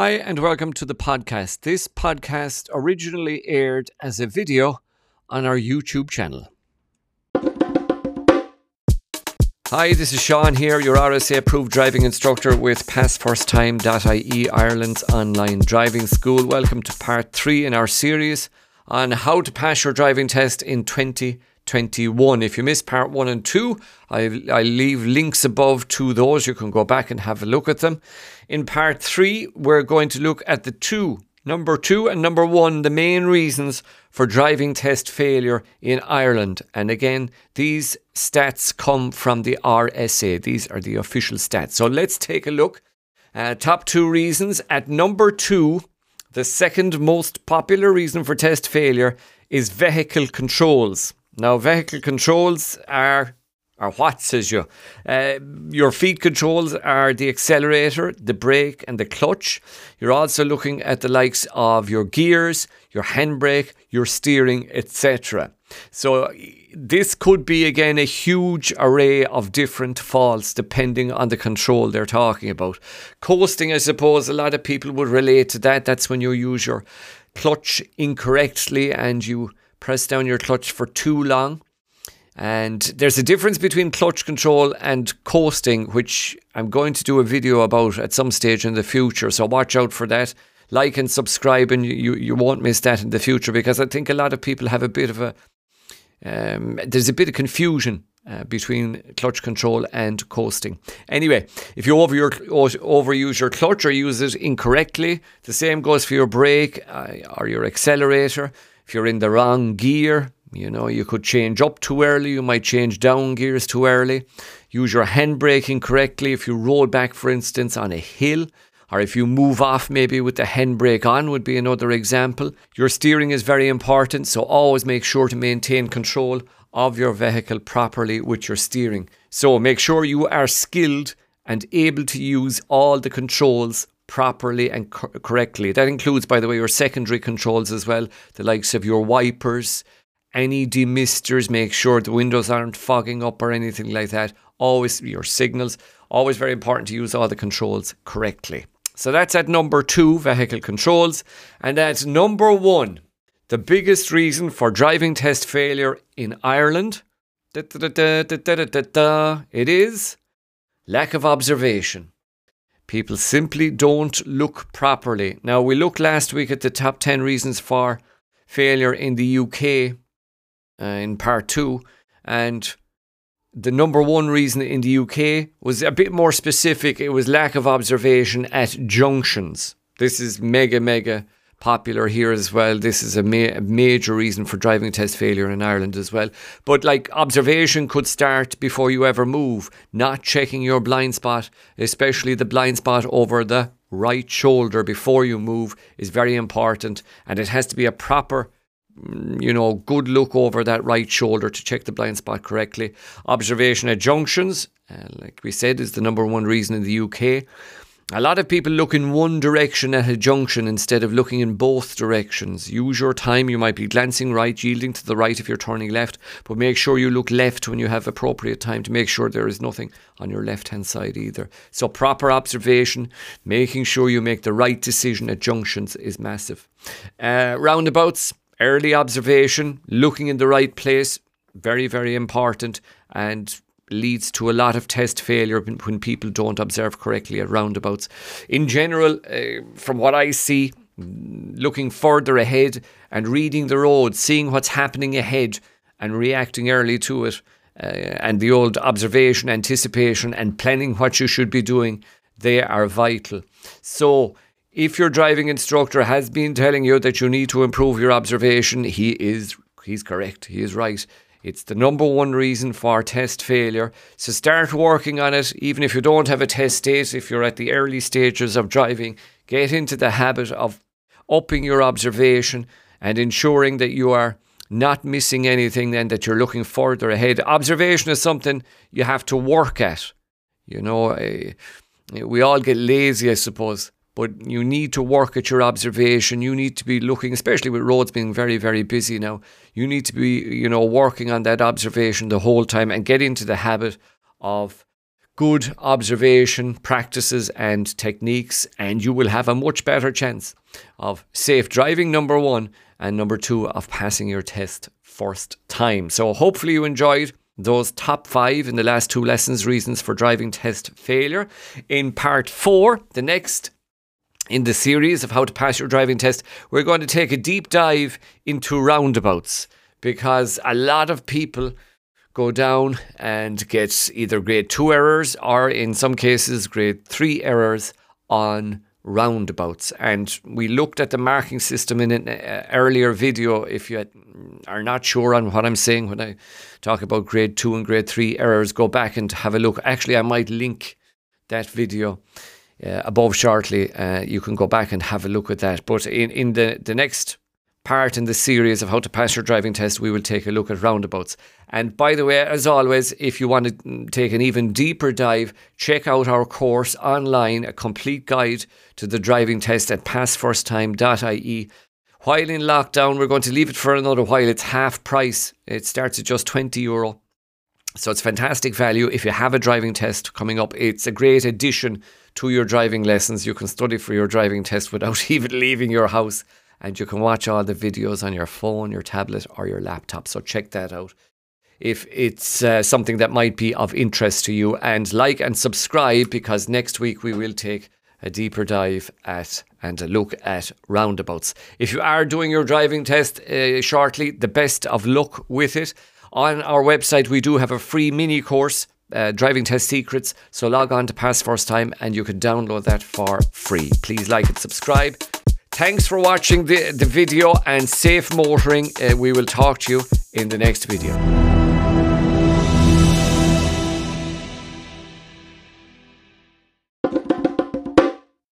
Hi, and welcome to the podcast. This podcast originally aired as a video on our YouTube channel. Hi, this is Sean here, your RSA approved driving instructor with passfirsttime.ie, Ireland's online driving school. Welcome to part three in our series on how to pass your driving test in 2021. If you missed part one and two, I, I leave links above to those. You can go back and have a look at them. In part three, we're going to look at the two Number two and number one, the main reasons for driving test failure in Ireland. And again, these stats come from the RSA. These are the official stats. So let's take a look. Uh, top two reasons. At number two, the second most popular reason for test failure is vehicle controls. Now, vehicle controls are or what says you? Uh, your feet controls are the accelerator, the brake, and the clutch. You're also looking at the likes of your gears, your handbrake, your steering, etc. So this could be again a huge array of different faults depending on the control they're talking about. Coasting, I suppose, a lot of people would relate to that. That's when you use your clutch incorrectly and you press down your clutch for too long and there's a difference between clutch control and coasting, which I'm going to do a video about at some stage in the future. So watch out for that. Like and subscribe, and you, you won't miss that in the future because I think a lot of people have a bit of a um, there's a bit of confusion uh, between clutch control and coasting. Anyway, if you over your, overuse your clutch or use it incorrectly, the same goes for your brake uh, or your accelerator. If you're in the wrong gear, you know, you could change up too early, you might change down gears too early. Use your handbraking correctly if you roll back, for instance, on a hill, or if you move off maybe with the handbrake on, would be another example. Your steering is very important, so always make sure to maintain control of your vehicle properly with your steering. So make sure you are skilled and able to use all the controls properly and co- correctly. That includes, by the way, your secondary controls as well, the likes of your wipers, any demisters, make sure the windows aren't fogging up or anything like that. Always your signals, always very important to use all the controls correctly. So that's at number two, vehicle controls. And at number one, the biggest reason for driving test failure in Ireland, it is lack of observation. People simply don't look properly. Now, we looked last week at the top 10 reasons for failure in the UK uh, in part two. And the number one reason in the UK was a bit more specific. It was lack of observation at junctions. This is mega, mega popular here as well. This is a, ma- a, major reason for driving test failure in Ireland as well. But like observation could start before you ever move, not checking your blind spot, especially the blind spot over the right shoulder before you move is very important and it has to be a proper Mm, you know, good look over that right shoulder to check the blind spot correctly. Observation at junctions, uh, like we said, is the number one reason in the UK. A lot of people look in one direction at a junction instead of looking in both directions. Use your time. You might be glancing right, yielding to the right if you're turning left, but make sure you look left when you have appropriate time to make sure there is nothing on your left hand side either. So, proper observation, making sure you make the right decision at junctions is massive. Uh, roundabouts, early observation, looking in the right place, very, very important and leads to a lot of test failure when people don't observe correctly at roundabouts. In general, uh, from what I see, looking further ahead and reading the road, seeing what's happening ahead and reacting early to it, uh, and the old observation, anticipation, and planning what you should be doing, they are vital. So, if your driving instructor has been telling you that you need to improve your observation, he is he's correct. He is right. It's the number one reason for test failure. So start working on it, even if you don't have a test date, if you're at the early stages of driving, get into the habit of upping your observation and ensuring that you are not missing anything and that you're looking further ahead. Observation is something you have to work at. You know, eh, we all get lazy, I suppose but you need to work at your observation. You need to be looking, especially with roads being very, very busy now. You need to be, you know, working on that observation the whole time and get into the habit of good observation practices and techniques, and you will have a much better chance of safe driving, number one, and number two, of passing your test first time. So, hopefully, you enjoyed those top five in the last two lessons reasons for driving test failure. In part four, the next in the series of how to pass your driving test, we're going to take a deep dive into roundabouts because a lot of people go down and get either grade two errors or in some cases grade three errors on roundabouts. And we looked at the marking system in an uh, earlier video. If you are not sure on what I'm saying when I talk about grade two and grade three errors, go back and have a look. Actually, I might link that video. Uh, above shortly, uh, you can go back and have a look at that. But in, in the, the next part in the series of how to pass your driving test, we will take a look at roundabouts. And by the way, as always, if you want to take an even deeper dive, check out our course online, a complete guide to the driving test at passfirsttime.ie. While in lockdown, we're going to leave it for another while. It's half price. It starts at just 20 euro. So it's fantastic value. If you have a driving test coming up, it's a great addition to your driving lessons. You can study for your driving test without even leaving your house and you can watch all the videos on your phone, your tablet, or your laptop. So check that out if it's uh, something that might be of interest to you. And like and subscribe because next week we will take a deeper dive at and a look at roundabouts. If you are doing your driving test uh, shortly, the best of luck with it. On our website, we do have a free mini course. Uh, driving test secrets. So log on to Pass First Time and you can download that for free. Please like and subscribe. Thanks for watching the, the video and safe motoring. Uh, we will talk to you in the next video.